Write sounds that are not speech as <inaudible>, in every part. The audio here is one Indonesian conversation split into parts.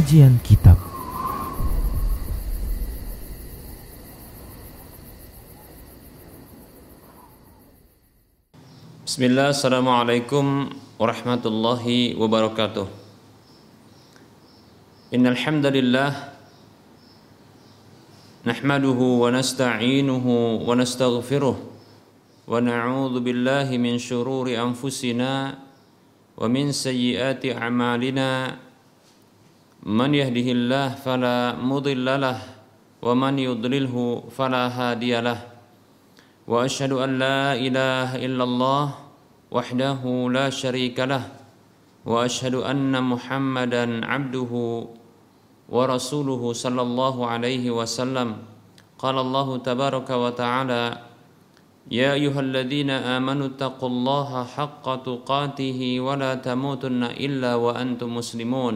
Kajian Kitab. Bismillah, Assalamualaikum warahmatullahi wabarakatuh. Innalhamdulillah Nahmaduhu wa nasta'inuhu wa nastaghfiruh Wa na'udhu billahi min syururi anfusina Wa min sayyiati a'malina Man yahdihillah fala mudillalah Wa man yudlilhu fala hadiyalah واشهد ان لا اله الا الله وحده لا شريك له واشهد ان محمدا عبده ورسوله صلى الله عليه وسلم قال الله تبارك وتعالى يا ايها الذين امنوا اتقوا الله حق تقاته ولا تموتن الا وانتم مسلمون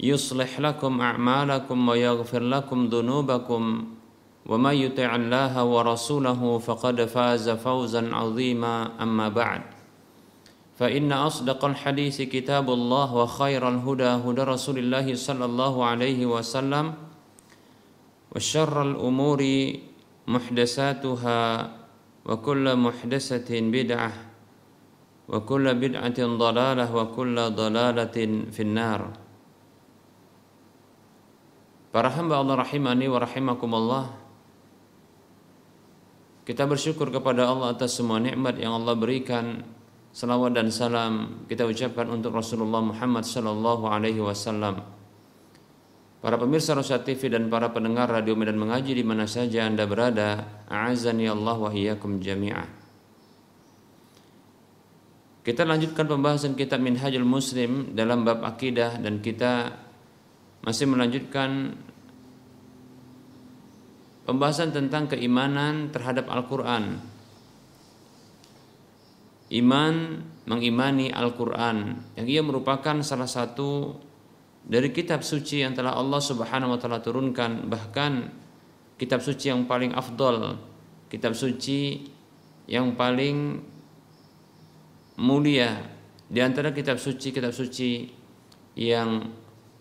يصلح لكم أعمالكم ويغفر لكم ذنوبكم ومن يطع الله ورسوله فقد فاز فوزا عظيما. أما بعد فإن أصدق الحديث كتاب الله وخير الهدى هدى رسول الله صلى الله عليه وسلم وشر الأمور محدثاتها وكل محدثة بدعة وكل بدعة ضلالة وكل ضلالة في النار. Para hamba Allah rahimani wa rahimakumullah Kita bersyukur kepada Allah atas semua nikmat yang Allah berikan. Salawat dan salam kita ucapkan untuk Rasulullah Muhammad sallallahu alaihi wasallam. Para pemirsa Rosa TV dan para pendengar radio Medan Mengaji di mana saja Anda berada, a'azani Allah wa iyyakum jami'ah. Kita lanjutkan pembahasan kitab Minhajul Muslim dalam bab akidah dan kita masih melanjutkan pembahasan tentang keimanan terhadap Al-Quran. Iman mengimani Al-Quran yang ia merupakan salah satu dari kitab suci yang telah Allah Subhanahu wa taala turunkan bahkan kitab suci yang paling afdol kitab suci yang paling mulia di antara kitab suci kitab suci yang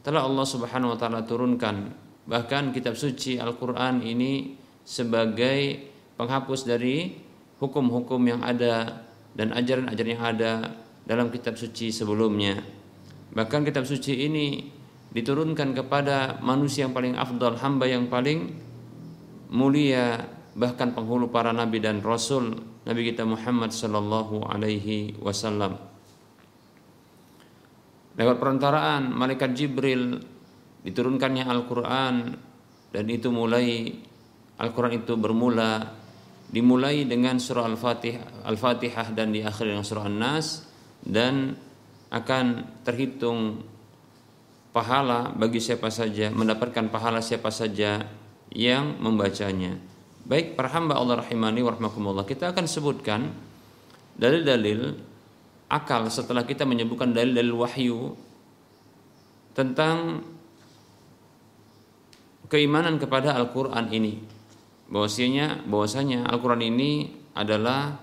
telah Allah Subhanahu wa taala turunkan Bahkan kitab suci Al-Quran ini sebagai penghapus dari hukum-hukum yang ada dan ajaran-ajaran yang ada dalam kitab suci sebelumnya. Bahkan kitab suci ini diturunkan kepada manusia yang paling afdal, hamba yang paling mulia, bahkan penghulu para nabi dan rasul, Nabi kita Muhammad sallallahu alaihi wasallam. Lewat perantaraan malaikat Jibril diturunkannya Al-Quran dan itu mulai Al-Quran itu bermula dimulai dengan surah Al-Fatihah, Al-Fatihah dan diakhiri dengan surah An-Nas dan akan terhitung pahala bagi siapa saja mendapatkan pahala siapa saja yang membacanya. Baik para Allah rahimani warahmatullah kita akan sebutkan dalil-dalil akal setelah kita menyebutkan dalil-dalil wahyu tentang keimanan kepada Al-Qur'an ini. Bahwasanya bahwasanya Al-Qur'an ini adalah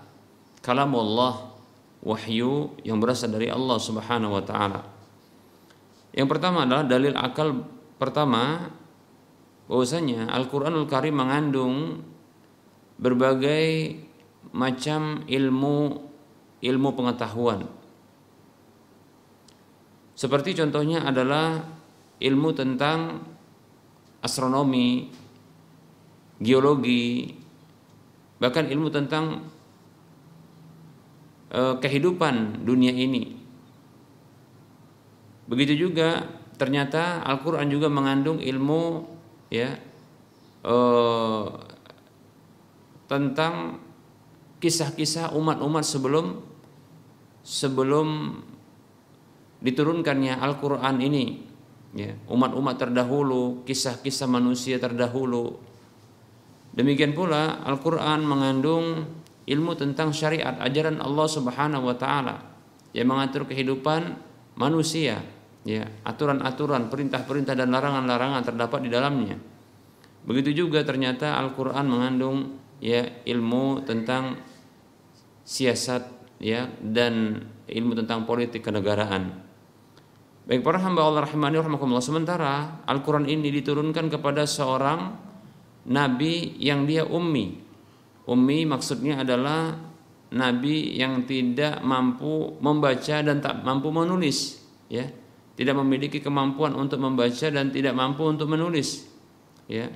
kalam Allah wahyu yang berasal dari Allah Subhanahu wa taala. Yang pertama adalah dalil akal pertama bahwasanya Al-Qur'anul Karim mengandung berbagai macam ilmu ilmu pengetahuan. Seperti contohnya adalah ilmu tentang astronomi, geologi, bahkan ilmu tentang uh, kehidupan dunia ini. Begitu juga ternyata Al-Qur'an juga mengandung ilmu ya uh, tentang kisah-kisah umat-umat sebelum sebelum diturunkannya Al-Qur'an ini ya, umat-umat terdahulu, kisah-kisah manusia terdahulu. Demikian pula Al-Qur'an mengandung ilmu tentang syariat ajaran Allah Subhanahu wa taala yang mengatur kehidupan manusia, ya, aturan-aturan, perintah-perintah dan larangan-larangan terdapat di dalamnya. Begitu juga ternyata Al-Qur'an mengandung ya ilmu tentang siasat ya dan ilmu tentang politik kenegaraan. Baik para hamba Allah rahimani rahimakumullah sementara Al-Qur'an ini diturunkan kepada seorang nabi yang dia ummi. Ummi maksudnya adalah nabi yang tidak mampu membaca dan tak mampu menulis, ya. Tidak memiliki kemampuan untuk membaca dan tidak mampu untuk menulis. Ya.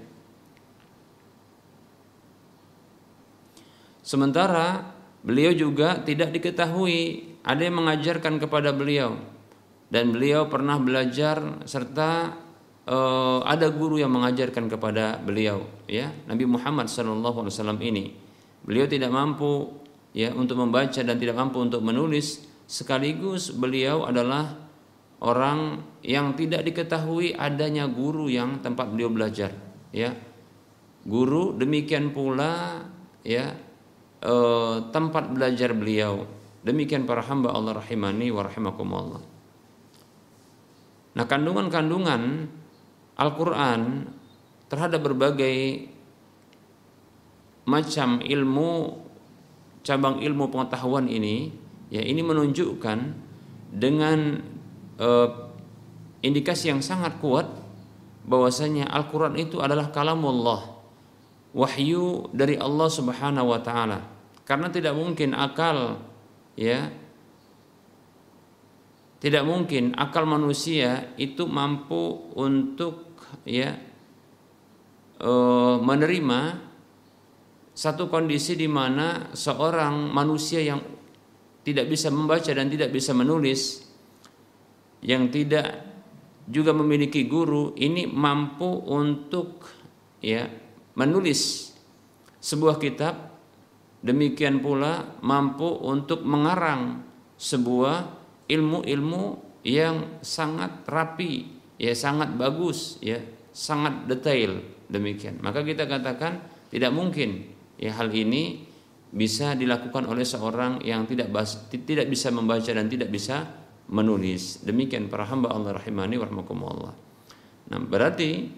Sementara beliau juga tidak diketahui. Ada yang mengajarkan kepada beliau. Dan beliau pernah belajar serta uh, ada guru yang mengajarkan kepada beliau ya Nabi Muhammad SAW ini. Beliau tidak mampu ya untuk membaca dan tidak mampu untuk menulis. Sekaligus beliau adalah orang yang tidak diketahui adanya guru yang tempat beliau belajar ya. Guru demikian pula ya eh, tempat belajar beliau. Demikian para hamba Allah rahimani wa rahimakumullah. Nah, kandungan-kandungan Al-Quran terhadap berbagai macam ilmu cabang ilmu pengetahuan ini ya ini menunjukkan dengan eh, indikasi yang sangat kuat bahwasanya Al-Quran itu adalah kalamullah wahyu dari Allah Subhanahu wa taala karena tidak mungkin akal ya. Tidak mungkin akal manusia itu mampu untuk ya e, menerima satu kondisi di mana seorang manusia yang tidak bisa membaca dan tidak bisa menulis yang tidak juga memiliki guru ini mampu untuk ya menulis sebuah kitab demikian pula mampu untuk mengarang sebuah ilmu-ilmu yang sangat rapi, ya sangat bagus, ya sangat detail demikian. Maka kita katakan tidak mungkin ya hal ini bisa dilakukan oleh seorang yang tidak tidak bisa membaca dan tidak bisa menulis. Demikian para hamba Allah rahimani warahmatullah. Nah, berarti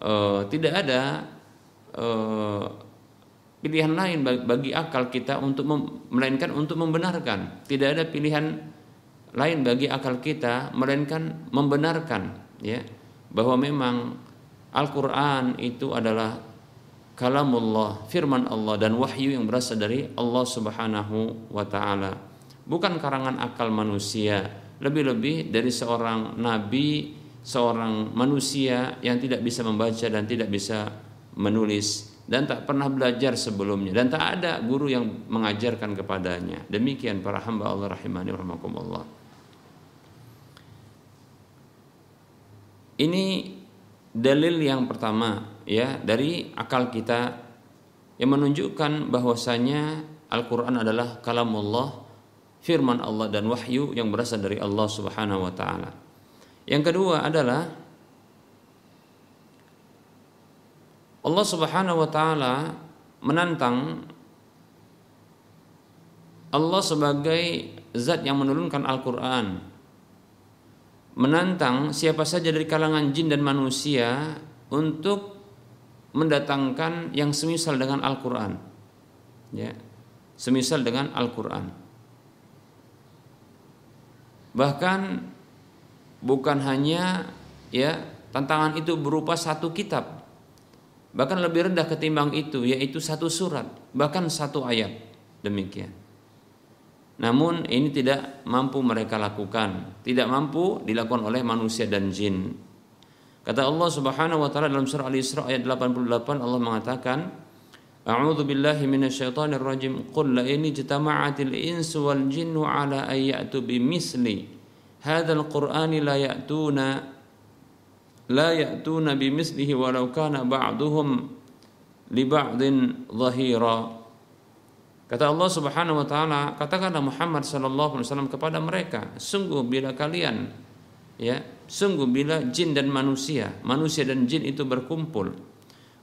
uh, tidak ada uh, pilihan lain bagi, akal kita untuk melainkan untuk membenarkan. Tidak ada pilihan lain bagi akal kita melainkan membenarkan ya bahwa memang Al-Qur'an itu adalah kalamullah, firman Allah dan wahyu yang berasal dari Allah Subhanahu wa taala. Bukan karangan akal manusia, lebih-lebih dari seorang nabi, seorang manusia yang tidak bisa membaca dan tidak bisa menulis dan tak pernah belajar sebelumnya dan tak ada guru yang mengajarkan kepadanya. Demikian para hamba Allah rahimani rahimakumullah. Ini dalil yang pertama ya dari akal kita yang menunjukkan bahwasanya Al-Qur'an adalah kalamullah, firman Allah dan wahyu yang berasal dari Allah Subhanahu wa taala. Yang kedua adalah Allah Subhanahu wa taala menantang Allah sebagai zat yang menurunkan Al-Qur'an menantang siapa saja dari kalangan jin dan manusia untuk mendatangkan yang semisal dengan Al-Qur'an. Ya. Semisal dengan Al-Qur'an. Bahkan bukan hanya ya tantangan itu berupa satu kitab. Bahkan lebih rendah ketimbang itu yaitu satu surat, bahkan satu ayat. Demikian. Namun ini tidak mampu mereka lakukan, tidak mampu dilakukan oleh manusia dan jin. Kata Allah Subhanahu wa taala dalam surah Al-Isra ayat 88 Allah mengatakan, A'udzu billahi minasyaitonir rajim. Qul la in jitama'atil insu wal jinnu ala ayyatu bimithli hadzal qur'ani la ya'tuna la ya'tuna bimithlihi walau kana ba'duhum li ba'din dhahira. Kata Allah Subhanahu wa taala, katakanlah Muhammad sallallahu alaihi wasallam kepada mereka, sungguh bila kalian ya sungguh bila jin dan manusia, manusia dan jin itu berkumpul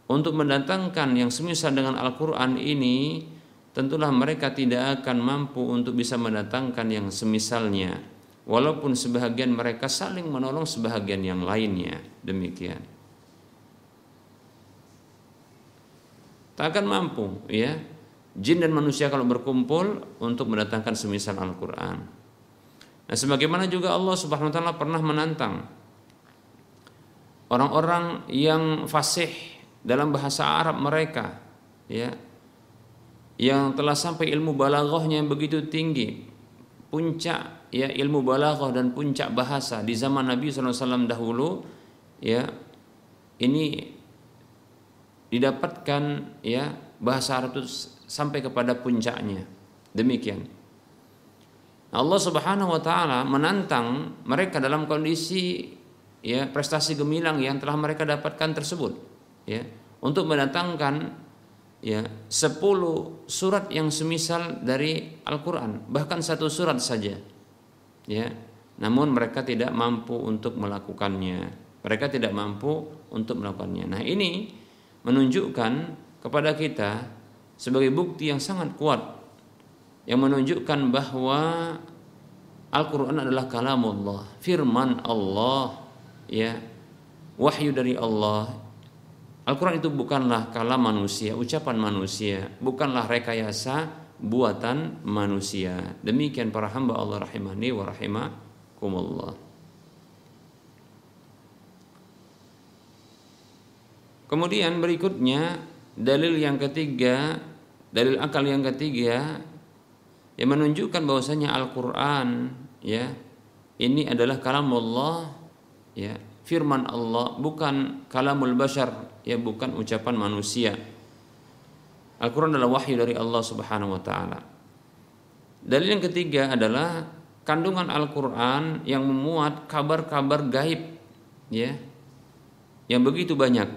untuk mendatangkan yang semisal dengan Al-Qur'an ini, tentulah mereka tidak akan mampu untuk bisa mendatangkan yang semisalnya. Walaupun sebahagian mereka saling menolong sebahagian yang lainnya. Demikian. Tak akan mampu ya jin dan manusia kalau berkumpul untuk mendatangkan semisal Al-Qur'an. Nah, sebagaimana juga Allah Subhanahu wa taala pernah menantang orang-orang yang fasih dalam bahasa Arab mereka, ya, yang telah sampai ilmu balaghahnya yang begitu tinggi, puncak ya ilmu balaghah dan puncak bahasa di zaman Nabi SAW dahulu, ya, ini didapatkan ya bahasa Arab itu sampai kepada puncaknya. Demikian. Allah Subhanahu wa taala menantang mereka dalam kondisi ya prestasi gemilang yang telah mereka dapatkan tersebut ya untuk mendatangkan ya 10 surat yang semisal dari Al-Qur'an bahkan satu surat saja ya namun mereka tidak mampu untuk melakukannya mereka tidak mampu untuk melakukannya nah ini menunjukkan kepada kita sebagai bukti yang sangat kuat yang menunjukkan bahwa Al-Qur'an adalah kalamullah, firman Allah, ya. Wahyu dari Allah. Al-Qur'an itu bukanlah kalam manusia, ucapan manusia, bukanlah rekayasa buatan manusia. Demikian para hamba Allah rahimani wa rahimakumullah. Kemudian berikutnya dalil yang ketiga, dalil akal yang ketiga yang menunjukkan bahwasanya Al-Qur'an ya ini adalah kalam Allah ya firman Allah bukan kalamul bashar ya bukan ucapan manusia Al-Qur'an adalah wahyu dari Allah Subhanahu wa taala. Dalil yang ketiga adalah kandungan Al-Qur'an yang memuat kabar-kabar gaib ya yang begitu banyak.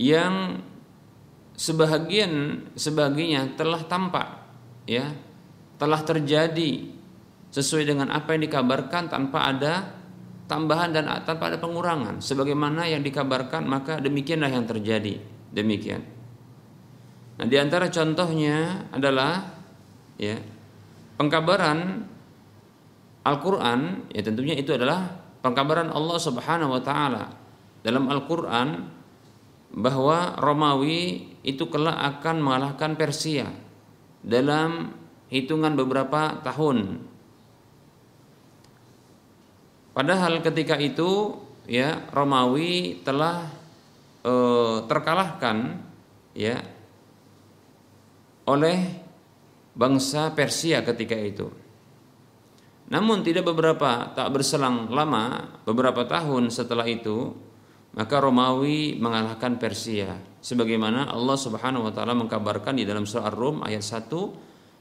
Yang sebahagian sebagiannya telah tampak ya telah terjadi sesuai dengan apa yang dikabarkan tanpa ada tambahan dan tanpa ada pengurangan. Sebagaimana yang dikabarkan maka demikianlah yang terjadi. Demikian. Nah di antara contohnya adalah ya pengkabaran Al-Qur'an ya tentunya itu adalah pengkabaran Allah Subhanahu wa taala. Dalam Al-Qur'an bahwa Romawi itu kelak akan mengalahkan Persia dalam hitungan beberapa tahun. Padahal ketika itu ya Romawi telah e, terkalahkan ya oleh bangsa Persia ketika itu. Namun tidak beberapa tak berselang lama beberapa tahun setelah itu maka Romawi mengalahkan Persia sebagaimana Allah Subhanahu wa taala mengkabarkan di dalam surah Ar-Rum ayat 1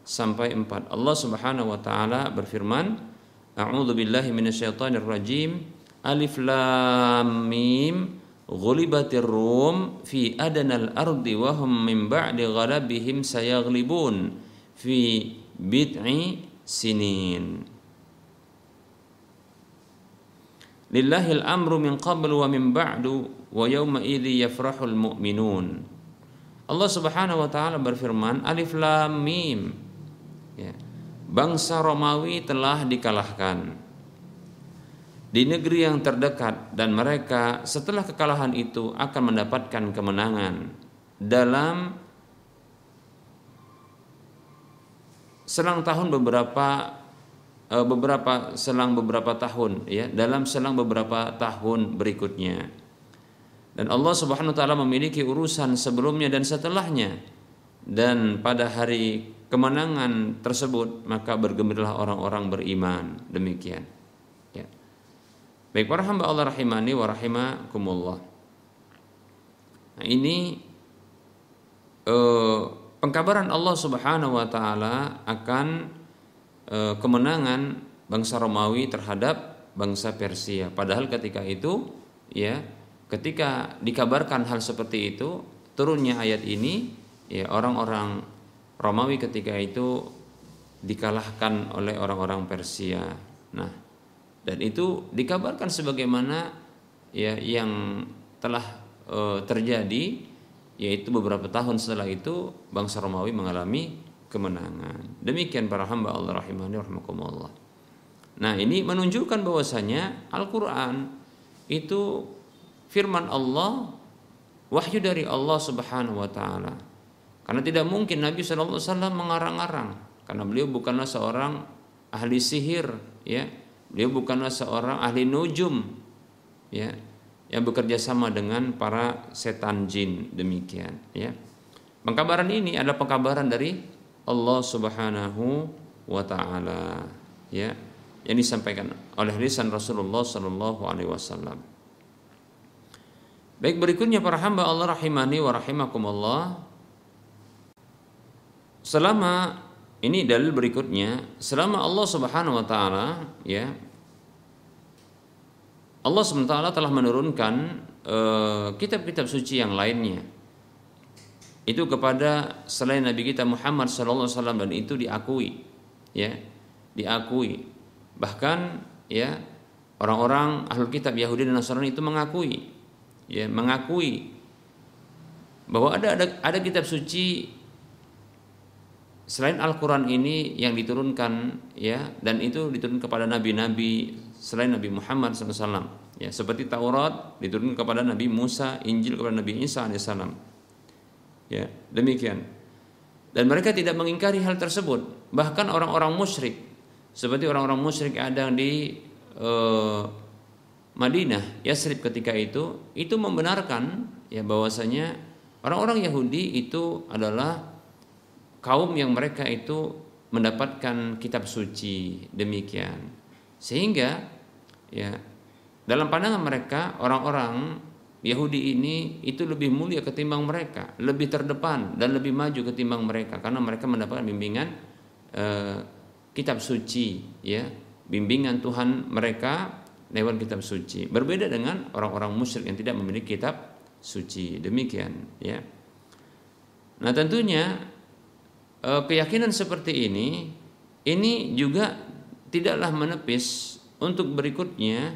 sampai 4. Allah Subhanahu wa taala berfirman, A'udzu billahi minasyaitonir rajim. Alif lam mim ghulibatir rum fi adanal ardi wa hum min ba'di ghalabihim sayaghlibun fi bid'i sinin. Lillahil amru min qablu wa min ba'du wa yawma idzi yafrahul mu'minun. Allah Subhanahu wa taala berfirman Alif Lam Mim. Ya. Bangsa Romawi telah dikalahkan. Di negeri yang terdekat dan mereka setelah kekalahan itu akan mendapatkan kemenangan dalam selang tahun beberapa Eh, beberapa selang beberapa tahun ya dalam selang beberapa tahun berikutnya. Dan Allah Subhanahu wa taala memiliki urusan sebelumnya dan setelahnya. Dan pada hari kemenangan tersebut maka bergembiralah orang-orang beriman. Demikian. Ya. Baik para hamba Allah rahimani wa rahimakumullah. Nah ini eh, pengkabaran Allah Subhanahu wa taala akan e, kemenangan bangsa Romawi terhadap bangsa Persia. Padahal ketika itu ya ketika dikabarkan hal seperti itu turunnya ayat ini ya orang-orang Romawi ketika itu dikalahkan oleh orang-orang Persia. Nah, dan itu dikabarkan sebagaimana ya yang telah e, terjadi yaitu beberapa tahun setelah itu bangsa Romawi mengalami kemenangan. Demikian para hamba Allah rahimani rahimakumullah. Nah, ini menunjukkan bahwasanya Al-Qur'an itu firman Allah wahyu dari Allah Subhanahu wa taala. Karena tidak mungkin Nabi SAW mengarang-arang karena beliau bukanlah seorang ahli sihir ya Beliau bukanlah seorang ahli nujum ya yang bekerja sama dengan para setan jin demikian ya. Pengkabaran ini adalah pengkabaran dari Allah Subhanahu wa taala ya yang disampaikan oleh lisan Rasulullah sallallahu alaihi wasallam. Baik berikutnya para hamba Allah rahimani wa rahimakumullah. Selama ini dalil berikutnya, selama Allah Subhanahu wa taala ya Allah SWT telah menurunkan eh, kitab-kitab uh, suci yang lainnya. Itu kepada selain Nabi kita Muhammad SAW dan itu diakui ya diakui. Bahkan ya orang-orang ahlul kitab Yahudi dan Nasrani itu mengakui ya mengakui bahwa ada ada, ada kitab suci selain Al-Quran ini yang diturunkan ya dan itu diturunkan kepada nabi-nabi selain Nabi Muhammad SAW ya seperti Taurat diturunkan kepada Nabi Musa Injil kepada Nabi Isa AS ya demikian. Dan mereka tidak mengingkari hal tersebut. Bahkan orang-orang musyrik seperti orang-orang musyrik ada di uh, Madinah Yasrib ketika itu itu membenarkan ya bahwasanya orang-orang Yahudi itu adalah kaum yang mereka itu mendapatkan kitab suci demikian sehingga ya dalam pandangan mereka orang-orang Yahudi ini itu lebih mulia ketimbang mereka, lebih terdepan dan lebih maju ketimbang mereka karena mereka mendapatkan bimbingan eh, kitab suci, ya, bimbingan Tuhan mereka lewat kitab suci. Berbeda dengan orang-orang musyrik yang tidak memiliki kitab suci. Demikian, ya. Nah, tentunya keyakinan seperti ini ini juga tidaklah menepis untuk berikutnya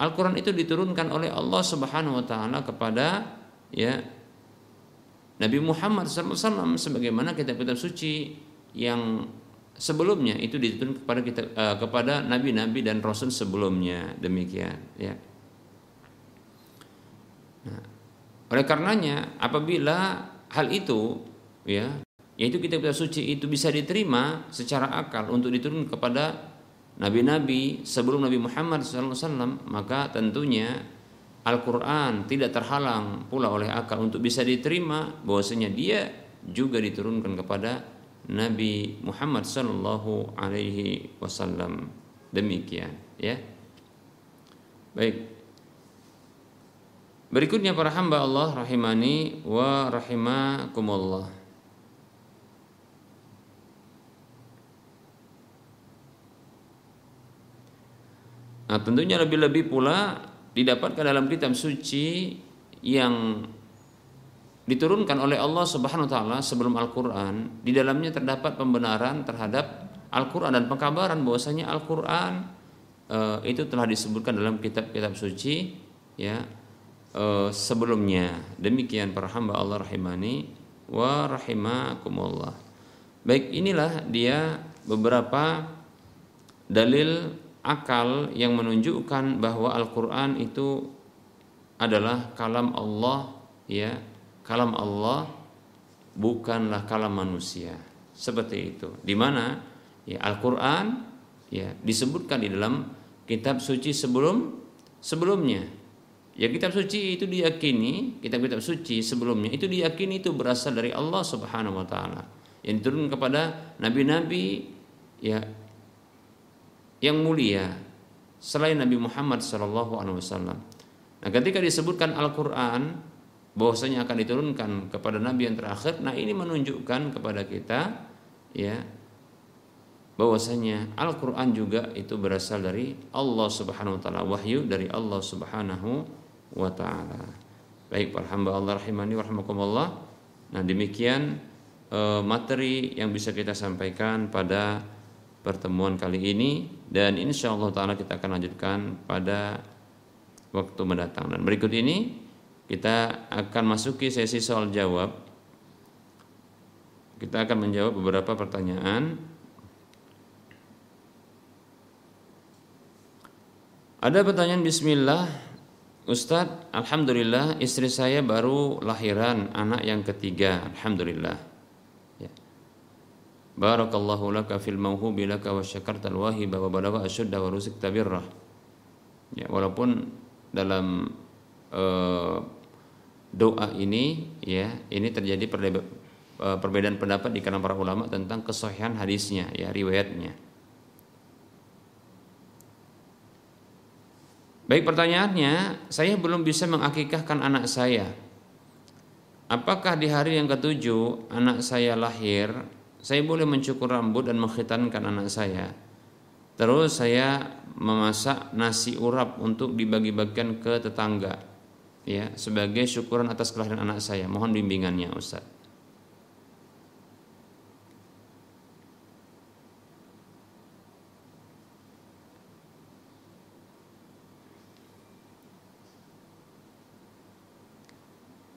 Al-Qur'an itu diturunkan oleh Allah Subhanahu wa taala kepada ya Nabi Muhammad SAW sebagaimana kitab-kitab suci yang sebelumnya itu diturunkan kepada kita uh, kepada nabi-nabi dan rasul sebelumnya demikian ya. Nah, oleh karenanya apabila hal itu ya yaitu kitab-kitab suci itu bisa diterima secara akal untuk diturunkan kepada nabi-nabi sebelum Nabi Muhammad SAW maka tentunya Al-Quran tidak terhalang pula oleh akal untuk bisa diterima. Bahwasanya dia juga diturunkan kepada Nabi Muhammad Sallallahu Alaihi Wasallam. Demikian ya. Baik. Berikutnya para hamba Allah rahimani wa rahimakumullah Nah, tentunya lebih-lebih pula didapatkan dalam kitab suci yang diturunkan oleh Allah Subhanahu wa taala sebelum Al-Qur'an, di dalamnya terdapat pembenaran terhadap Al-Qur'an dan pengkabaran bahwasanya Al-Qur'an e, itu telah disebutkan dalam kitab-kitab suci ya e, sebelumnya. Demikian para hamba Allah rahimani wa rahimakumullah. Baik, inilah dia beberapa dalil akal yang menunjukkan bahwa Al-Qur'an itu adalah kalam Allah ya, kalam Allah bukanlah kalam manusia. Seperti itu. Di mana ya Al-Qur'an ya disebutkan di dalam kitab suci sebelum sebelumnya. Ya kitab suci itu diyakini, kitab-kitab suci sebelumnya itu diyakini itu berasal dari Allah Subhanahu wa taala. Yang diturunkan kepada nabi-nabi ya yang mulia selain Nabi Muhammad Shallallahu Alaihi Wasallam. Nah, ketika disebutkan Al-Quran bahwasanya akan diturunkan kepada Nabi yang terakhir, nah ini menunjukkan kepada kita ya bahwasanya Al-Quran juga itu berasal dari Allah Subhanahu Wa Taala wahyu dari Allah Subhanahu Wa Taala. Baik para hamba Allah rahimani. Nah demikian uh, materi yang bisa kita sampaikan pada pertemuan kali ini dan insya Allah taala kita akan lanjutkan pada waktu mendatang. Dan berikut ini kita akan masuki sesi soal jawab. Kita akan menjawab beberapa pertanyaan. Ada pertanyaan Bismillah Ustadz, Alhamdulillah istri saya baru lahiran anak yang ketiga. Alhamdulillah. Barakallahu laka fil mauhubi laka wa syakartal wahiba wa balagha asyudda wa ruzik tabirrah ya, Walaupun dalam uh, doa ini ya ini terjadi eh, perbedaan pendapat di kalangan para ulama tentang kesahihan hadisnya ya riwayatnya Baik pertanyaannya, saya belum bisa mengakikahkan anak saya. Apakah di hari yang ketujuh anak saya lahir, saya boleh mencukur rambut dan mengkhitankan anak saya? Terus saya memasak nasi urap untuk dibagi-bagikan ke tetangga, ya sebagai syukuran atas kelahiran anak saya. Mohon bimbingannya, Ustaz.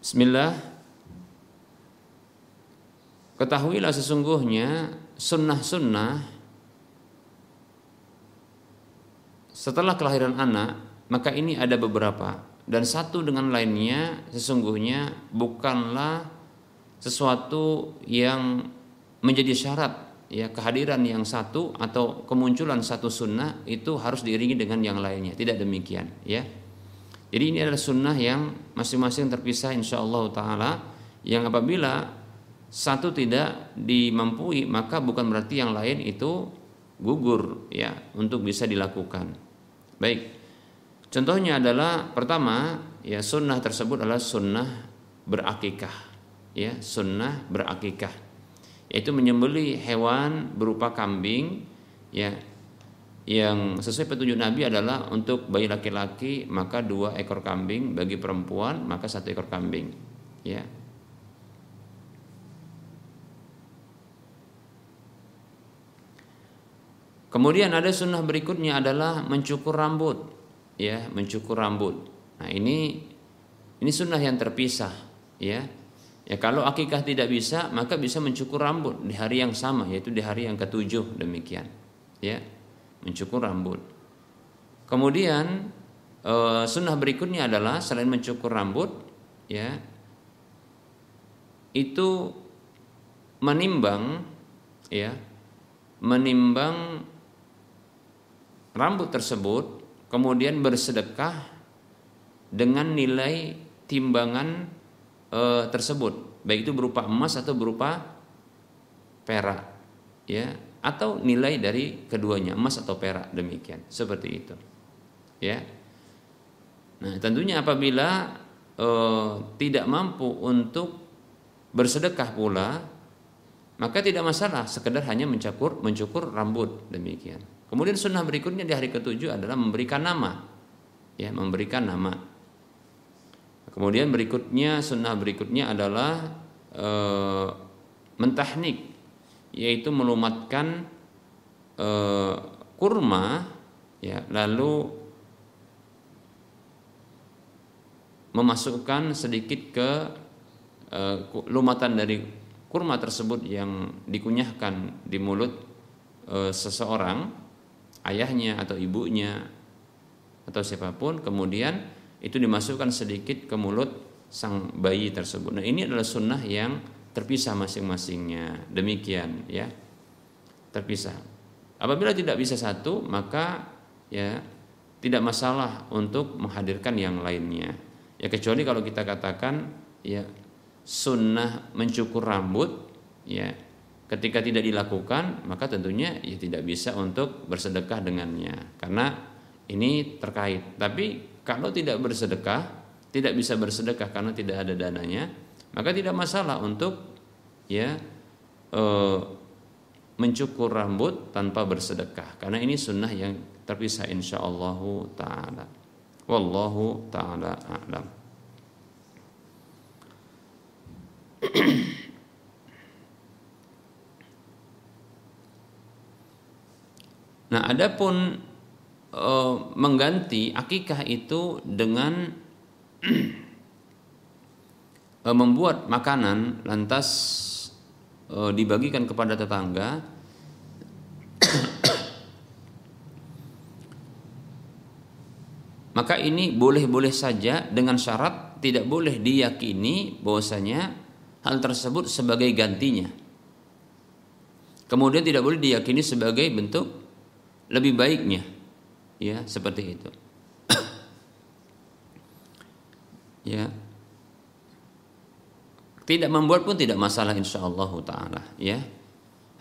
Bismillah Ketahuilah sesungguhnya sunnah-sunnah setelah kelahiran anak maka ini ada beberapa. Dan satu dengan lainnya sesungguhnya bukanlah sesuatu yang menjadi syarat ya kehadiran yang satu atau kemunculan satu sunnah itu harus diiringi dengan yang lainnya. Tidak demikian ya. Jadi ini adalah sunnah yang masing-masing terpisah insya Allah Taala. Yang apabila satu tidak dimampui maka bukan berarti yang lain itu gugur ya untuk bisa dilakukan. Baik, contohnya adalah pertama ya sunnah tersebut adalah sunnah berakikah ya sunnah berakikah yaitu menyembeli hewan berupa kambing ya yang sesuai petunjuk Nabi adalah untuk bayi laki-laki maka dua ekor kambing bagi perempuan maka satu ekor kambing ya kemudian ada sunnah berikutnya adalah mencukur rambut ya mencukur rambut. Nah ini ini sunnah yang terpisah ya. Ya kalau akikah tidak bisa maka bisa mencukur rambut di hari yang sama yaitu di hari yang ketujuh demikian ya. Mencukur rambut. Kemudian e, sunnah berikutnya adalah selain mencukur rambut, ya itu menimbang, ya menimbang rambut tersebut, kemudian bersedekah dengan nilai timbangan e, tersebut, baik itu berupa emas atau berupa perak, ya. Atau nilai dari keduanya emas atau perak demikian. Seperti itu ya. Nah tentunya apabila e, tidak mampu untuk bersedekah pula maka tidak masalah. Sekedar hanya mencukur mencukur rambut demikian kemudian sunnah berikutnya di hari ketujuh adalah memberikan nama. Ya memberikan nama. Kemudian berikutnya sunnah berikutnya adalah e, mentahnik yaitu melumatkan e, kurma ya lalu memasukkan sedikit ke e, lumatan dari kurma tersebut yang dikunyahkan di mulut e, seseorang ayahnya atau ibunya atau siapa pun kemudian itu dimasukkan sedikit ke mulut sang bayi tersebut. Nah, ini adalah sunnah yang terpisah masing-masingnya. Demikian ya. Terpisah. Apabila tidak bisa satu, maka ya tidak masalah untuk menghadirkan yang lainnya. Ya kecuali kalau kita katakan ya sunnah mencukur rambut ya ketika tidak dilakukan maka tentunya ya tidak bisa untuk bersedekah dengannya. Karena ini terkait. Tapi kalau tidak bersedekah, tidak bisa bersedekah karena tidak ada dananya, maka tidak masalah untuk ya e, mencukur rambut tanpa bersedekah. Karena ini sunnah yang terpisah insyaallah taala. Wallahu taala a'lam <clears throat> Nah, adapun e, mengganti akikah itu dengan e, <clears throat> membuat makanan lantas e, dibagikan kepada tetangga <clears throat> maka ini boleh-boleh saja dengan syarat tidak boleh diyakini bahwasanya hal tersebut sebagai gantinya. Kemudian tidak boleh diyakini sebagai bentuk lebih baiknya. Ya, seperti itu. <clears throat> ya. Tidak membuat pun tidak masalah insyaallah taala, ya.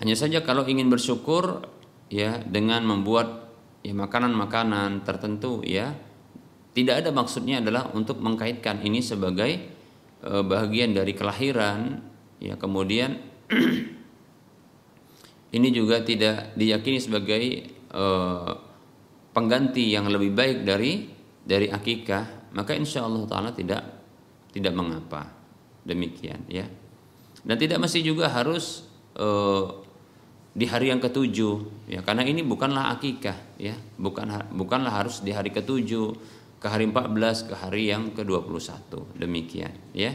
Hanya saja kalau ingin bersyukur ya dengan membuat ya makanan-makanan tertentu ya tidak ada maksudnya adalah untuk mengkaitkan ini sebagai e, bagian dari kelahiran, ya kemudian <clears throat> ini juga tidak diyakini sebagai e, pengganti yang lebih baik dari dari akikah, maka insya Allah taala tidak tidak mengapa demikian ya. Dan tidak mesti juga harus e, di hari yang ketujuh ya. Karena ini bukanlah akikah ya. Bukan bukanlah harus di hari ketujuh ke hari 14 ke hari yang ke-21 demikian ya.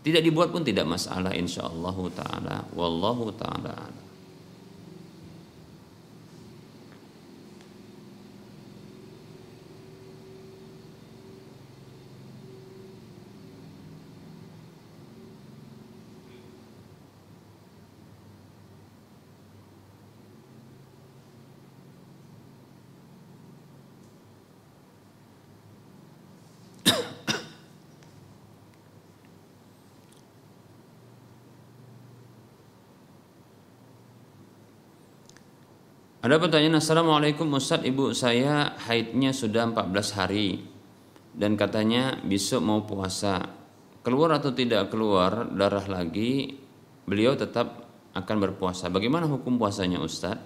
Tidak dibuat pun tidak masalah insyaallah taala. Wallahu taala Ada pertanyaan Assalamualaikum Ustadz. Ibu saya haidnya sudah 14 hari dan katanya besok mau puasa. Keluar atau tidak keluar darah lagi beliau tetap akan berpuasa. Bagaimana hukum puasanya Ustadz?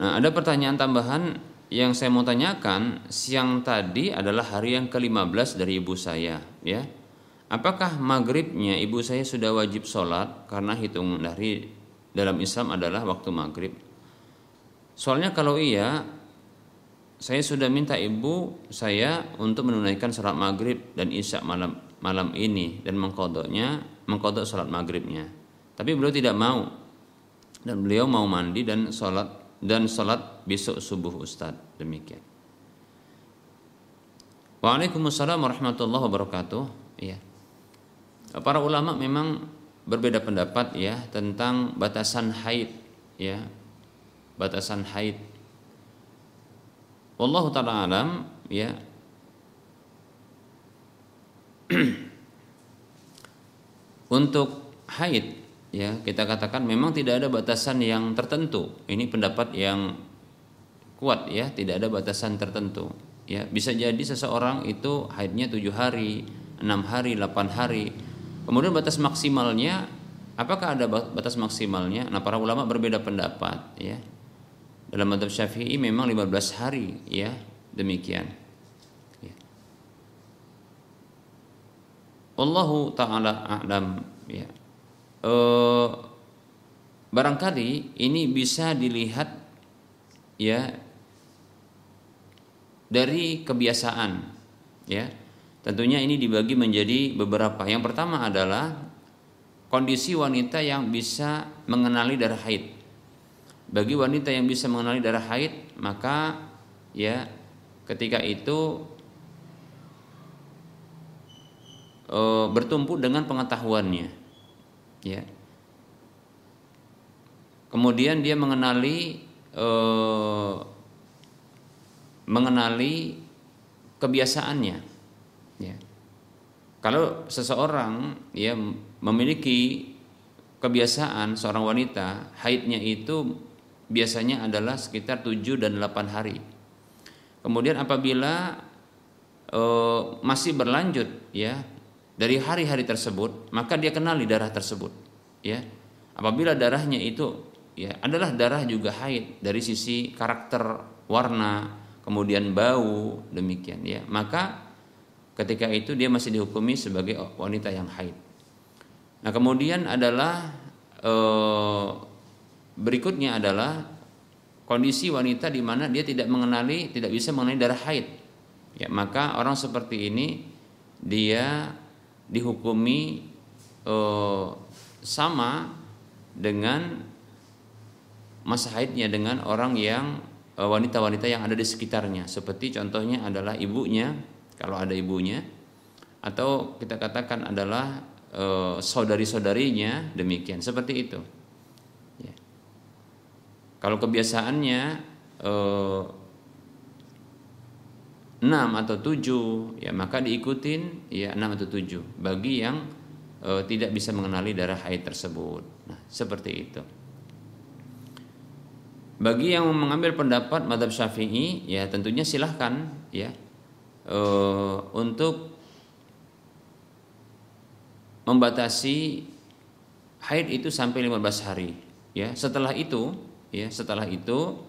Nah ada pertanyaan tambahan yang saya mau tanyakan. Siang tadi adalah hari yang ke-15 dari ibu saya ya Apakah maghribnya ibu saya sudah wajib sholat karena hitung dari dalam Islam adalah waktu maghrib? Soalnya kalau iya, saya sudah minta ibu saya untuk menunaikan sholat maghrib dan isya malam malam ini dan mengkodoknya mengkodok sholat maghribnya. Tapi beliau tidak mau dan beliau mau mandi dan sholat dan sholat besok subuh Ustadz demikian. Waalaikumsalam warahmatullahi wabarakatuh. Iya. Para ulama memang berbeda pendapat ya tentang batasan haid ya. Batasan haid. Wallahu taala alam ya. <clears throat> Untuk haid ya kita katakan memang tidak ada batasan yang tertentu. Ini pendapat yang kuat ya, tidak ada batasan tertentu. Ya, bisa jadi seseorang itu haidnya tujuh hari, enam hari, delapan hari, Kemudian batas maksimalnya apakah ada batas maksimalnya? Nah, para ulama berbeda pendapat ya. Dalam madhab Syafi'i memang 15 hari ya, demikian. Ya. Allahu taala a'lam ya. E, barangkali ini bisa dilihat ya dari kebiasaan ya Tentunya ini dibagi menjadi beberapa. Yang pertama adalah kondisi wanita yang bisa mengenali darah haid. Bagi wanita yang bisa mengenali darah haid, maka ya ketika itu e, bertumpu dengan pengetahuannya. Ya. Kemudian dia mengenali e, mengenali kebiasaannya Ya. Kalau seseorang ya memiliki kebiasaan seorang wanita haidnya itu biasanya adalah sekitar 7 dan 8 hari. Kemudian apabila e, masih berlanjut ya dari hari-hari tersebut, maka dia kenali darah tersebut ya. Apabila darahnya itu ya adalah darah juga haid dari sisi karakter warna, kemudian bau demikian ya. Maka ketika itu dia masih dihukumi sebagai wanita yang haid. Nah kemudian adalah e, berikutnya adalah kondisi wanita di mana dia tidak mengenali, tidak bisa mengenali darah haid. Ya maka orang seperti ini dia dihukumi e, sama dengan masa haidnya dengan orang yang e, wanita-wanita yang ada di sekitarnya. Seperti contohnya adalah ibunya kalau ada ibunya atau kita katakan adalah e, saudari-saudarinya demikian. Seperti itu. Ya. kalau kebiasaannya e, 6 atau 7 ya maka diikutin ya 6 atau 7 bagi yang e, tidak bisa mengenali darah haid tersebut. Nah seperti itu. Bagi yang mengambil pendapat madhab syafi'i ya tentunya silahkan ya uh, untuk membatasi haid itu sampai 15 hari ya. Setelah itu ya setelah itu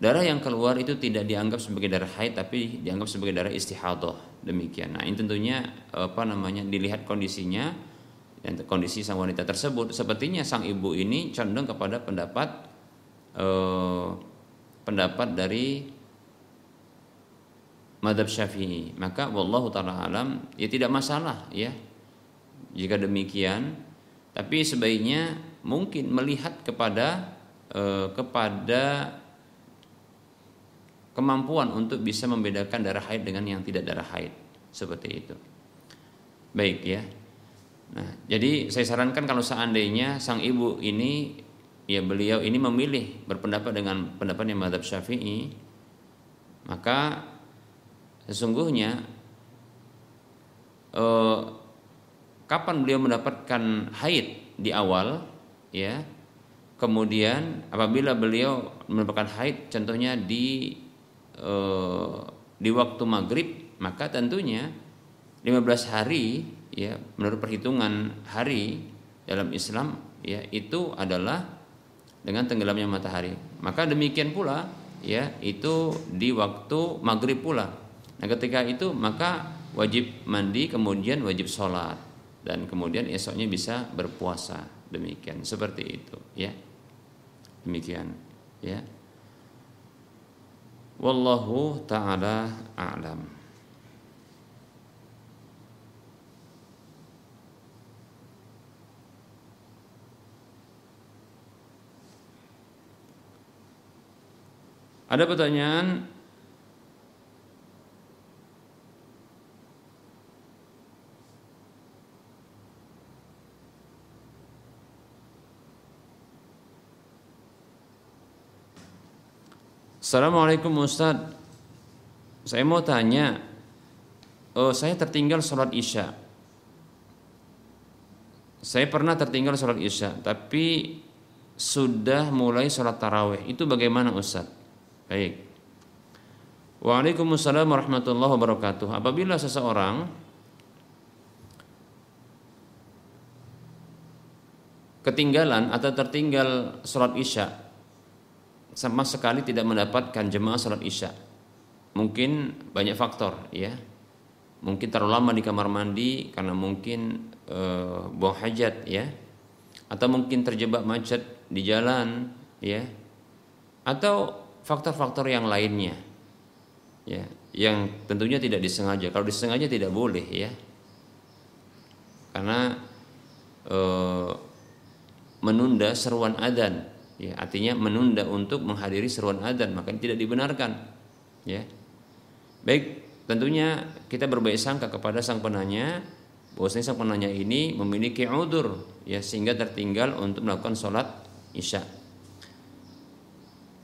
darah yang keluar itu tidak dianggap sebagai darah haid tapi dianggap sebagai darah istihadah. Demikian. Nah ini tentunya apa namanya dilihat kondisinya dan kondisi sang wanita tersebut. Sepertinya sang ibu ini condong kepada pendapat eh, pendapat dari madhab syafi'i. Maka wallahu taala alam ya tidak masalah ya. Jika demikian tapi sebaiknya mungkin melihat kepada eh, kepada kemampuan untuk bisa membedakan darah haid dengan yang tidak darah haid. Seperti itu. Baik ya. Nah jadi saya sarankan kalau seandainya sang ibu ini ya beliau ini memilih berpendapat dengan pendapatnya madhab syafi'i maka sesungguhnya eh, kapan beliau mendapatkan haid di awal ya kemudian apabila beliau mendapatkan haid contohnya di eh, di waktu maghrib maka tentunya 15 hari ya menurut perhitungan hari dalam Islam ya itu adalah dengan tenggelamnya matahari. Maka demikian pula ya itu di waktu maghrib pula Nah ketika itu maka wajib mandi kemudian wajib sholat. Dan kemudian esoknya bisa berpuasa. Demikian seperti itu ya. Demikian ya. Wallahu taala a'lam. Ada pertanyaan Assalamualaikum Ustaz Saya mau tanya oh, Saya tertinggal sholat isya. Saya pernah tertinggal sholat isya Tapi sudah mulai sholat taraweh. Itu bagaimana Ustaz? Baik. Waalaikumsalam warahmatullahi wabarakatuh. Apabila seseorang Ketinggalan atau tertinggal sholat isya sama sekali tidak mendapatkan jemaah salat isya. Mungkin banyak faktor ya. Mungkin terlalu lama di kamar mandi karena mungkin e, buang hajat ya. Atau mungkin terjebak macet di jalan ya. Atau faktor-faktor yang lainnya. Ya, yang tentunya tidak disengaja. Kalau disengaja tidak boleh ya. Karena e, menunda seruan adzan ya artinya menunda untuk menghadiri seruan adzan maka ini tidak dibenarkan. Ya. Baik tentunya kita berbaik sangka kepada sang penanya bahwasanya sang penanya ini memiliki udur ya sehingga tertinggal untuk melakukan sholat isya.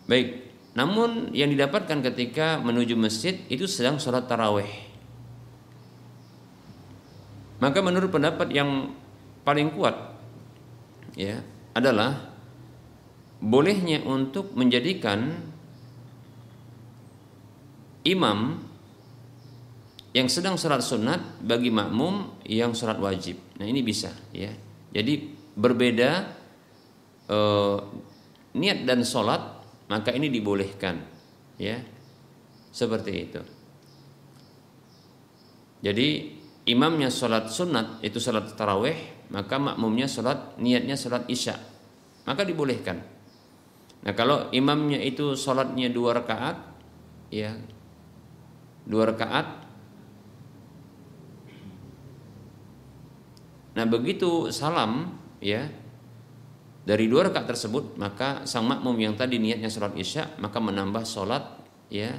Baik namun yang didapatkan ketika menuju masjid itu sedang sholat taraweh maka menurut pendapat yang paling kuat ya adalah bolehnya untuk menjadikan imam yang sedang sholat sunat bagi makmum yang sholat wajib. Nah ini bisa ya. Jadi berbeda eh, niat dan sholat maka ini dibolehkan ya seperti itu. Jadi imamnya sholat sunat itu sholat taraweh, maka makmumnya sholat niatnya sholat isya, maka dibolehkan. Nah kalau imamnya itu sholatnya dua rakaat, ya dua rakaat. Nah begitu salam, ya dari dua rakaat tersebut maka sang makmum yang tadi niatnya sholat isya maka menambah sholat ya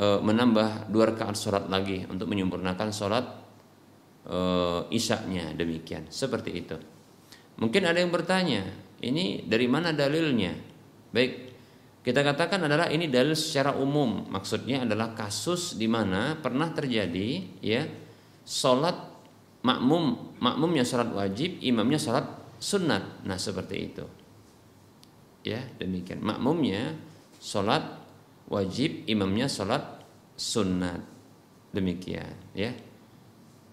e, menambah dua rakaat sholat lagi untuk menyempurnakan sholat e, isya-nya demikian. Seperti itu. Mungkin ada yang bertanya ini dari mana dalilnya baik kita katakan adalah ini dalil secara umum maksudnya adalah kasus di mana pernah terjadi ya sholat makmum makmumnya sholat wajib imamnya sholat sunat. Nah seperti itu. Ya demikian. Makmumnya sholat wajib, imamnya sholat sunat. Demikian. Ya.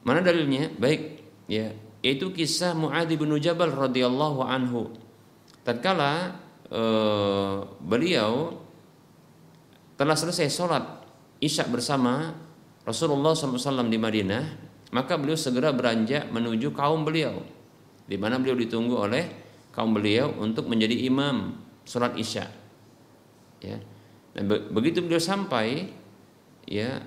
Mana dalilnya? Baik. Ya. Itu kisah Muadz bin Jabal radhiyallahu anhu. Tatkala eh, beliau telah selesai sholat isya bersama Rasulullah SAW di Madinah, maka beliau segera beranjak menuju kaum beliau di mana beliau ditunggu oleh kaum beliau untuk menjadi imam sholat isya. Ya. Dan begitu beliau sampai ya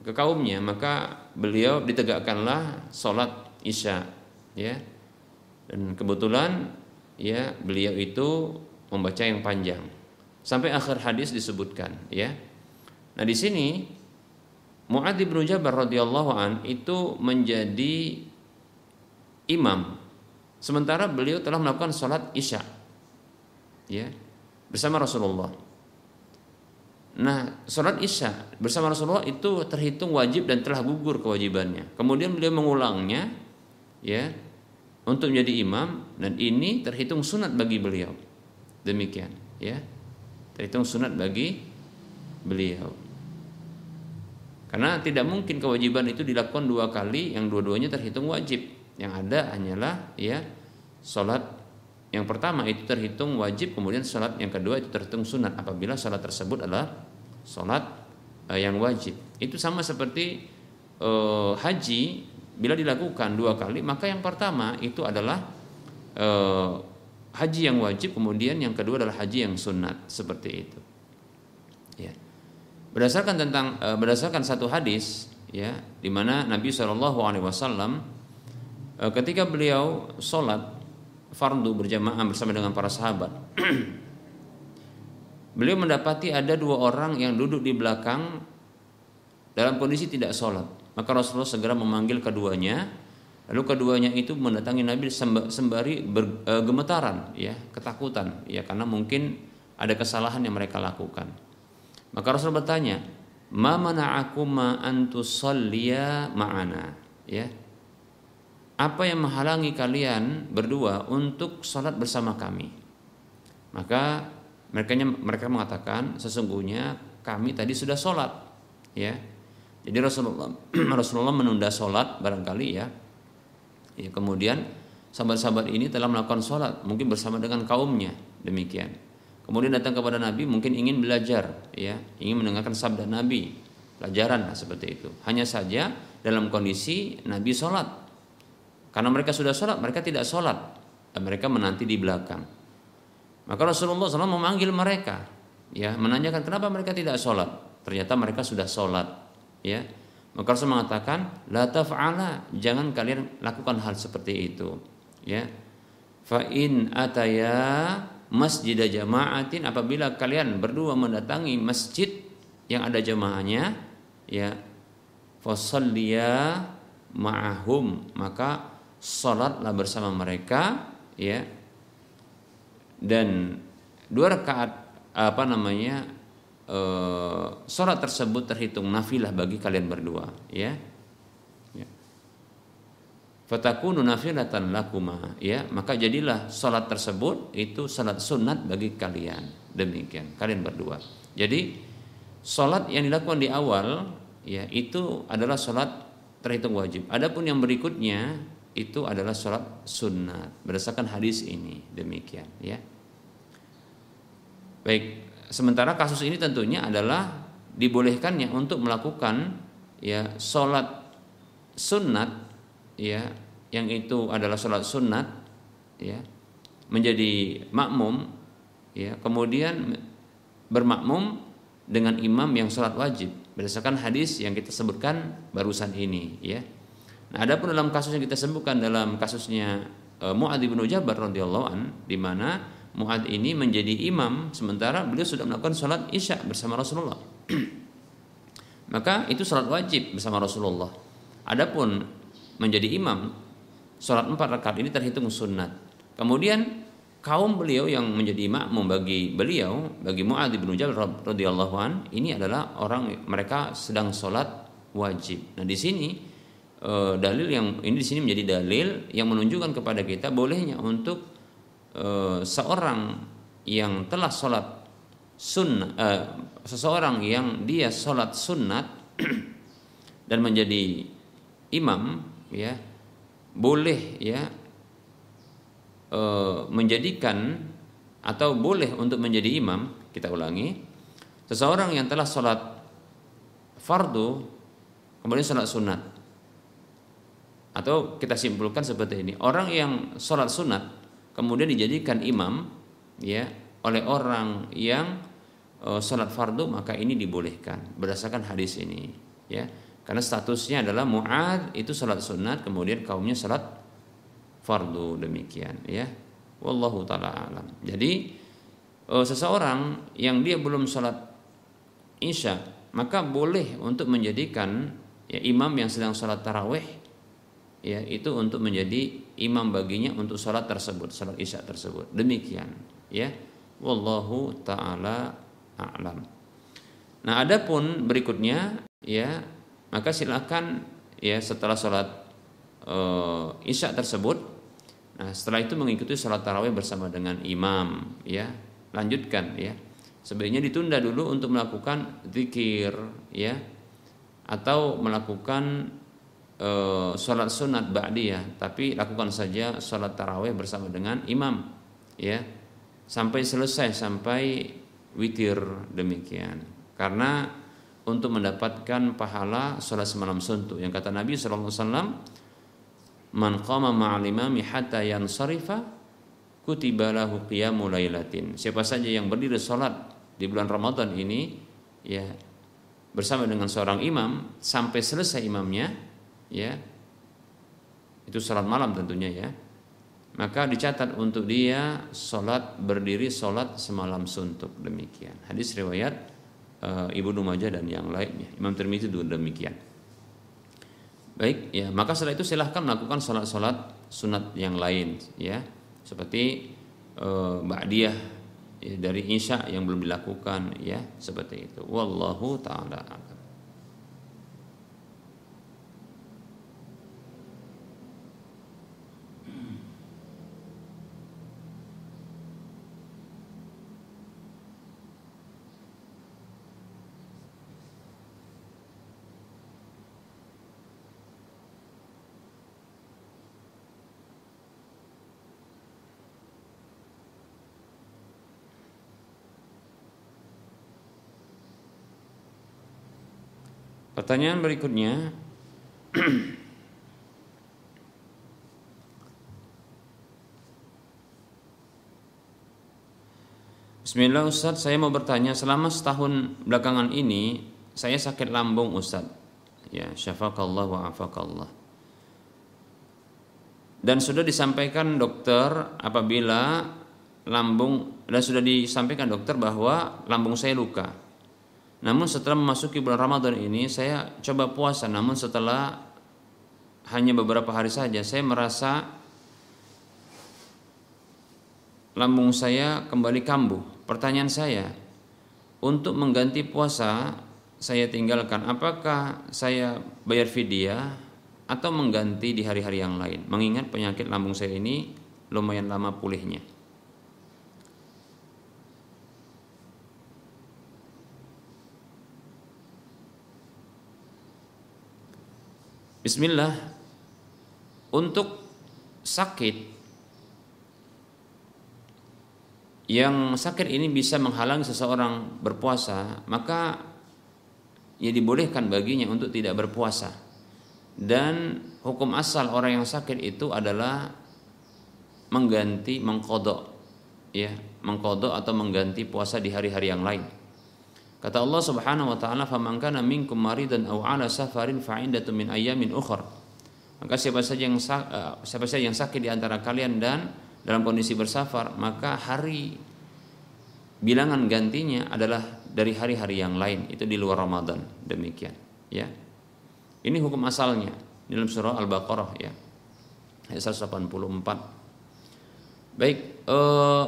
ke kaumnya maka beliau ditegakkanlah sholat isya ya dan kebetulan ya beliau itu membaca yang panjang. Sampai akhir hadis disebutkan ya. Nah di sini Muadz bin Jabal radhiyallahu an itu menjadi imam. Sementara beliau telah melakukan sholat isya ya bersama Rasulullah. Nah sholat isya bersama Rasulullah itu terhitung wajib dan telah gugur kewajibannya. Kemudian beliau mengulangnya ya untuk menjadi imam dan ini terhitung sunat bagi beliau. Demikian ya. Terhitung sunat bagi beliau. Karena tidak mungkin kewajiban itu dilakukan dua kali yang dua-duanya terhitung wajib. Yang ada hanyalah ya sholat yang pertama itu terhitung wajib kemudian sholat yang kedua itu terhitung sunat. Apabila sholat tersebut adalah sholat uh, yang wajib. Itu sama seperti uh, haji bila dilakukan dua kali maka yang pertama itu adalah uh, haji yang wajib kemudian yang kedua adalah haji yang sunat seperti itu. Ya. Berdasarkan tentang uh, berdasarkan satu hadis ya di mana Nabi Alaihi Wasallam Eh, ketika beliau sholat fardu berjamaah bersama dengan para sahabat <clears throat> beliau mendapati ada dua orang yang duduk di belakang dalam kondisi tidak sholat maka Rasulullah segera memanggil keduanya. Lalu keduanya itu mendatangi Nabi sembari bergemetaran ya ketakutan ya karena mungkin ada kesalahan yang mereka lakukan. Maka Rasul bertanya ma mana'akuma antusalliya ma'ana? Ya. Apa yang menghalangi kalian berdua untuk sholat bersama kami? Maka mereka mereka mengatakan sesungguhnya kami tadi sudah sholat, ya. Jadi Rasulullah <clears throat> Rasulullah menunda sholat barangkali ya. ya kemudian sahabat-sahabat ini telah melakukan sholat mungkin bersama dengan kaumnya demikian. Kemudian datang kepada Nabi mungkin ingin belajar, ya, ingin mendengarkan sabda Nabi, pelajaran lah seperti itu. Hanya saja dalam kondisi Nabi sholat karena mereka sudah sholat, mereka tidak sholat dan mereka menanti di belakang. Maka Rasulullah SAW memanggil mereka, ya, menanyakan kenapa mereka tidak sholat. Ternyata mereka sudah sholat, ya. Maka Rasul mengatakan, la taf'ala, jangan kalian lakukan hal seperti itu, ya. Fa in ataya masjid jama'atin apabila kalian berdua mendatangi masjid yang ada jamaahnya, ya, fasalliya ma'ahum, maka sholatlah bersama mereka ya dan dua rakaat apa namanya e, sholat tersebut terhitung nafilah bagi kalian berdua ya, ya. fatakunu nafilatan lakuma ya. Maka jadilah sholat tersebut itu sholat sunat bagi kalian. Demikian kalian berdua. Jadi sholat yang dilakukan di awal ya itu adalah sholat terhitung wajib. Adapun yang berikutnya itu adalah sholat sunnah berdasarkan hadis ini demikian ya. Baik sementara kasus ini tentunya adalah dibolehkannya untuk melakukan ya sholat sunat ya yang itu adalah sholat sunat ya menjadi makmum ya kemudian bermakmum dengan imam yang sholat wajib berdasarkan hadis yang kita sebutkan barusan ini ya. Nah adapun dalam kasus yang kita sebutkan dalam kasusnya uh, Muadz bin Jabal radhiyallahu an di mana Muadz ini menjadi imam sementara beliau sudah melakukan sholat isya bersama Rasulullah. <clears throat> Maka itu sholat wajib bersama Rasulullah. Adapun menjadi imam sholat empat rakaat ini terhitung sunat kemudian kaum beliau yang menjadi makmum bagi beliau bagi Muadz bin Jabal radhiyallahu an ini adalah orang mereka sedang sholat wajib. Nah di sini e, dalil yang ini di sini menjadi dalil yang menunjukkan kepada kita bolehnya untuk e, seorang yang telah sholat sunnah e, seseorang yang dia sholat sunat <clears throat> dan menjadi imam ya boleh ya e, menjadikan atau boleh untuk menjadi imam, kita ulangi, seseorang yang telah sholat fardu kemudian sholat sunat atau kita simpulkan seperti ini orang yang sholat sunat kemudian dijadikan imam ya oleh orang yang uh, sholat fardu maka ini dibolehkan berdasarkan hadis ini ya. Karena statusnya adalah muad itu sholat sunat kemudian kaumnya sholat fardu demikian ya. Wallahu taala alam. Jadi uh, seseorang yang dia belum sholat isya maka boleh untuk menjadikan ya imam yang sedang sholat taraweh ya itu untuk menjadi imam baginya untuk sholat tersebut sholat isya tersebut demikian ya wallahu taala alam nah adapun berikutnya ya maka silakan ya setelah sholat uh, isya tersebut Nah, setelah itu mengikuti sholat tarawih bersama dengan imam, ya. Lanjutkan, ya. Sebaiknya ditunda dulu untuk melakukan zikir, ya, atau melakukan e, sholat sunat ba'diyah, tapi lakukan saja sholat tarawih bersama dengan imam, ya, sampai selesai sampai witir demikian. Karena untuk mendapatkan pahala sholat semalam suntuk yang kata Nabi Wasallam man qama ma'al imami hatta yansarifa kutiba lahu qiyamul lailatin. Siapa saja yang berdiri salat di bulan Ramadan ini ya bersama dengan seorang imam sampai selesai imamnya ya. Itu salat malam tentunya ya. Maka dicatat untuk dia salat berdiri salat semalam suntuk. Demikian. Hadis riwayat uh, Ibnu Majah dan yang lainnya. Imam Tirmidzi juga demikian. Baik, ya. Maka setelah itu silahkan melakukan sholat-sholat sunat yang lain, ya. Seperti e, ba'diyah ya, dari isya yang belum dilakukan, ya. Seperti itu. Wallahu taala Pertanyaan berikutnya Bismillah Ustaz, saya mau bertanya selama setahun belakangan ini saya sakit lambung Ustaz. Ya, syafakallah wa afakallah. Dan sudah disampaikan dokter apabila lambung dan sudah disampaikan dokter bahwa lambung saya luka. Namun setelah memasuki bulan Ramadan ini saya coba puasa namun setelah hanya beberapa hari saja saya merasa lambung saya kembali kambuh. Pertanyaan saya, untuk mengganti puasa saya tinggalkan apakah saya bayar fidyah atau mengganti di hari-hari yang lain mengingat penyakit lambung saya ini lumayan lama pulihnya. Bismillah untuk sakit yang sakit ini bisa menghalangi seseorang berpuasa maka ya dibolehkan baginya untuk tidak berpuasa. Dan hukum asal orang yang sakit itu adalah mengganti mengkodok ya mengkodok atau mengganti puasa di hari-hari yang lain kata Allah Subhanahu wa taala faman kana minkum maridan aw ala safarin fa min ayyamin ukhra. Maka siapa saja yang eh, siapa saja yang sakit di antara kalian dan dalam kondisi bersafar maka hari bilangan gantinya adalah dari hari-hari yang lain. Itu di luar Ramadan. Demikian. Ya. Ini hukum asalnya. Dalam surah Al-Baqarah ya. Ayat 184 Baik, eh,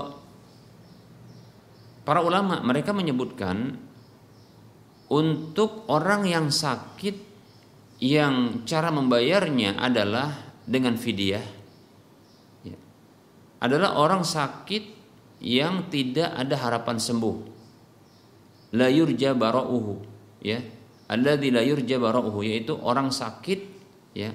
para ulama mereka menyebutkan untuk orang yang sakit yang cara membayarnya adalah dengan fidyah. Ya, adalah orang sakit yang tidak ada harapan sembuh. La yurja bara'uhu ya. Alladzi la yurja bara'uhu yaitu orang sakit ya.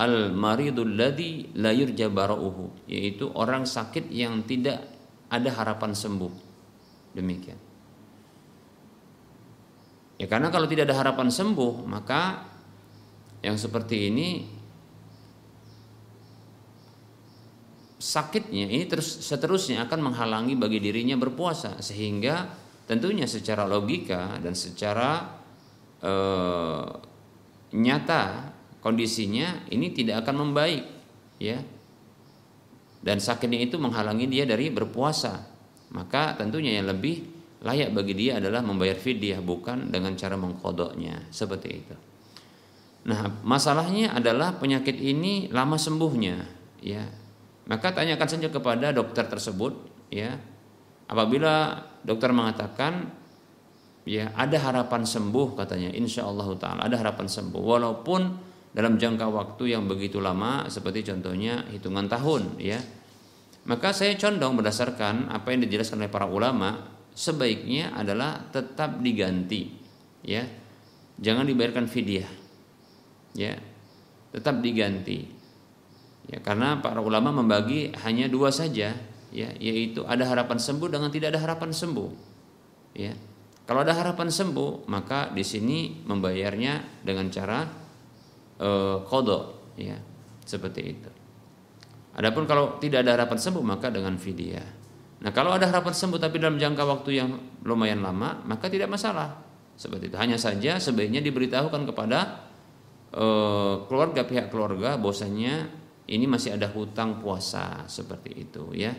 Al maridul ladzi la yurja bara'uhu yaitu orang sakit yang tidak ada harapan sembuh. Demikian ya karena kalau tidak ada harapan sembuh maka yang seperti ini sakitnya ini terus seterusnya akan menghalangi bagi dirinya berpuasa. Sehingga tentunya secara logika dan secara eh, nyata kondisinya ini tidak akan membaik ya. Dan sakitnya itu menghalangi dia dari berpuasa. Maka tentunya yang lebih layak bagi dia adalah membayar fidyah bukan dengan cara mengkodoknya. Seperti itu. Nah masalahnya adalah penyakit ini lama sembuhnya ya. Maka tanyakan saja kepada dokter tersebut ya. Apabila dokter mengatakan ya ada harapan sembuh katanya insya Allah taala ada harapan sembuh. Walaupun dalam jangka waktu yang begitu lama seperti contohnya hitungan tahun ya. Maka saya condong berdasarkan apa yang dijelaskan oleh para ulama sebaiknya adalah tetap diganti ya jangan dibayarkan fidyah ya tetap diganti ya karena para ulama membagi hanya dua saja ya yaitu ada harapan sembuh dengan tidak ada harapan sembuh ya kalau ada harapan sembuh maka di sini membayarnya dengan cara uh, kodok ya seperti itu. Adapun kalau tidak ada harapan sembuh maka dengan fidyah. Nah kalau ada harapan sembuh tapi dalam jangka waktu yang lumayan lama maka tidak masalah seperti itu. Hanya saja sebaiknya diberitahukan kepada uh, keluarga pihak keluarga bahwasanya ini masih ada hutang puasa seperti itu ya.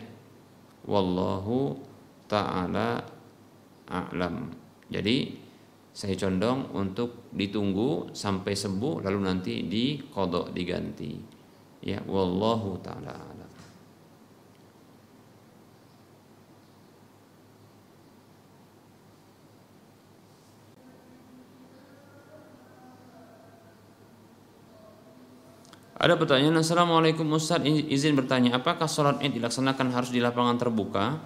Wallahu taala a'lam. Jadi saya condong untuk ditunggu sampai sembuh lalu nanti dikodok diganti ya wallahu taala Ada pertanyaan Assalamualaikum Ustaz izin bertanya apakah sholat id dilaksanakan harus di lapangan terbuka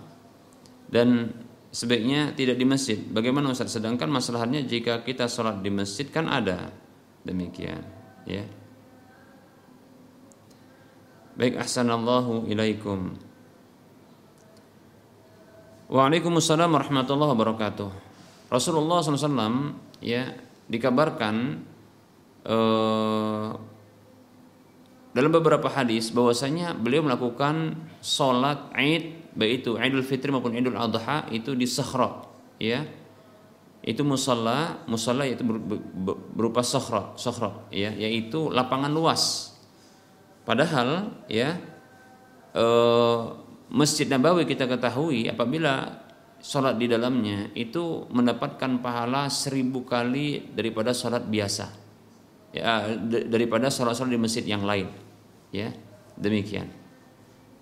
dan sebaiknya tidak di masjid. Bagaimana Ustaz? Sedangkan masalahnya jika kita sholat di masjid kan ada demikian, ya. Baik ahsanallahu ilaikum. Waalaikumsalam warahmatullahi wabarakatuh. Rasulullah SAW ya dikabarkan eh, dalam beberapa hadis bahwasanya beliau melakukan sholat id baik itu Idul Fitri maupun Idul Adha itu di Sahra ya. Itu musalla musalla itu berupa sahra sahra ya yaitu lapangan luas. Padahal ya e, Masjid Nabawi kita ketahui apabila sholat di dalamnya itu mendapatkan pahala seribu kali daripada sholat biasa ya daripada sholat-sholat di masjid yang lain ya demikian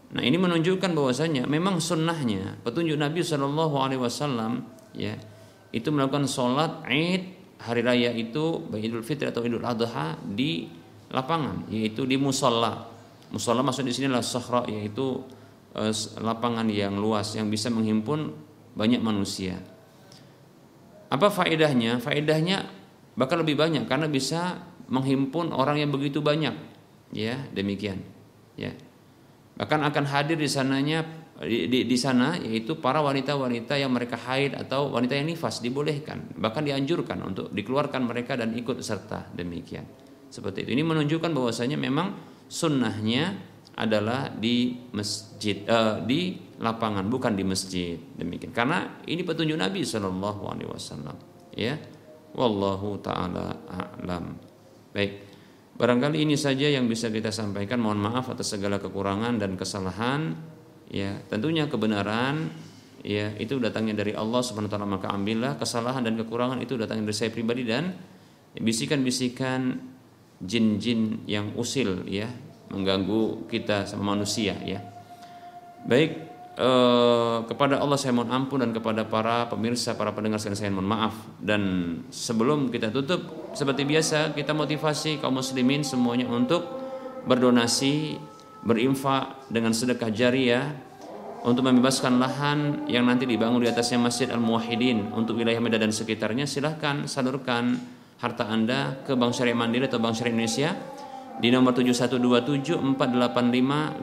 Nah ini menunjukkan bahwasanya memang sunnahnya petunjuk Nabi Wasallam ya itu melakukan sholat Id hari raya itu baik Idul Fitri atau Idul Adha di lapangan yaitu di musola. Musola maksud di sini adalah sahra yaitu eh, lapangan yang luas yang bisa menghimpun banyak manusia. Apa faedahnya? Faedahnya bahkan lebih banyak karena bisa menghimpun orang yang begitu banyak. Ya, demikian. Ya. Bahkan akan hadir di sananya di, di, di sana yaitu para wanita-wanita yang mereka haid atau wanita yang nifas dibolehkan bahkan dianjurkan untuk dikeluarkan mereka dan ikut serta. Demikian. Seperti itu. Ini menunjukkan bahwasanya memang sunnahnya adalah di masjid uh, di lapangan bukan di masjid. Demikian. Karena ini petunjuk Nabi Wasallam. Ya. Wallahu taala a'lam baik. Barangkali ini saja yang bisa kita sampaikan. Mohon maaf atas segala kekurangan dan kesalahan. Ya tentunya kebenaran ya itu datangnya dari Allah Subhanahu wa taala maka ambillah. Kesalahan dan kekurangan itu datangnya dari saya pribadi dan bisikan-bisikan jin-jin yang usil ya mengganggu kita sama manusia ya. Baik eh, kepada Allah saya mohon ampun dan kepada para pemirsa, para pendengar sekalian saya mohon maaf. Dan sebelum kita tutup seperti biasa kita motivasi kaum muslimin semuanya untuk berdonasi, berinfak dengan sedekah jariah untuk membebaskan lahan yang nanti dibangun di atasnya Masjid Al-Muwahhidin untuk wilayah Medan dan sekitarnya. Silahkan salurkan harta Anda ke Bank Syariah Mandiri atau Bank Syariah Indonesia di nomor 71274855555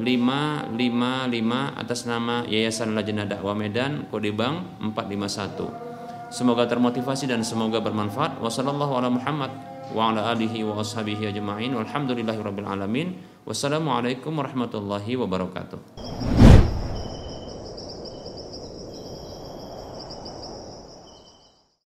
atas nama Yayasan Lajnah Dakwah Medan kode bank 451. Semoga termotivasi dan semoga bermanfaat. Wassalamualaikum warahmatullahi wabarakatuh.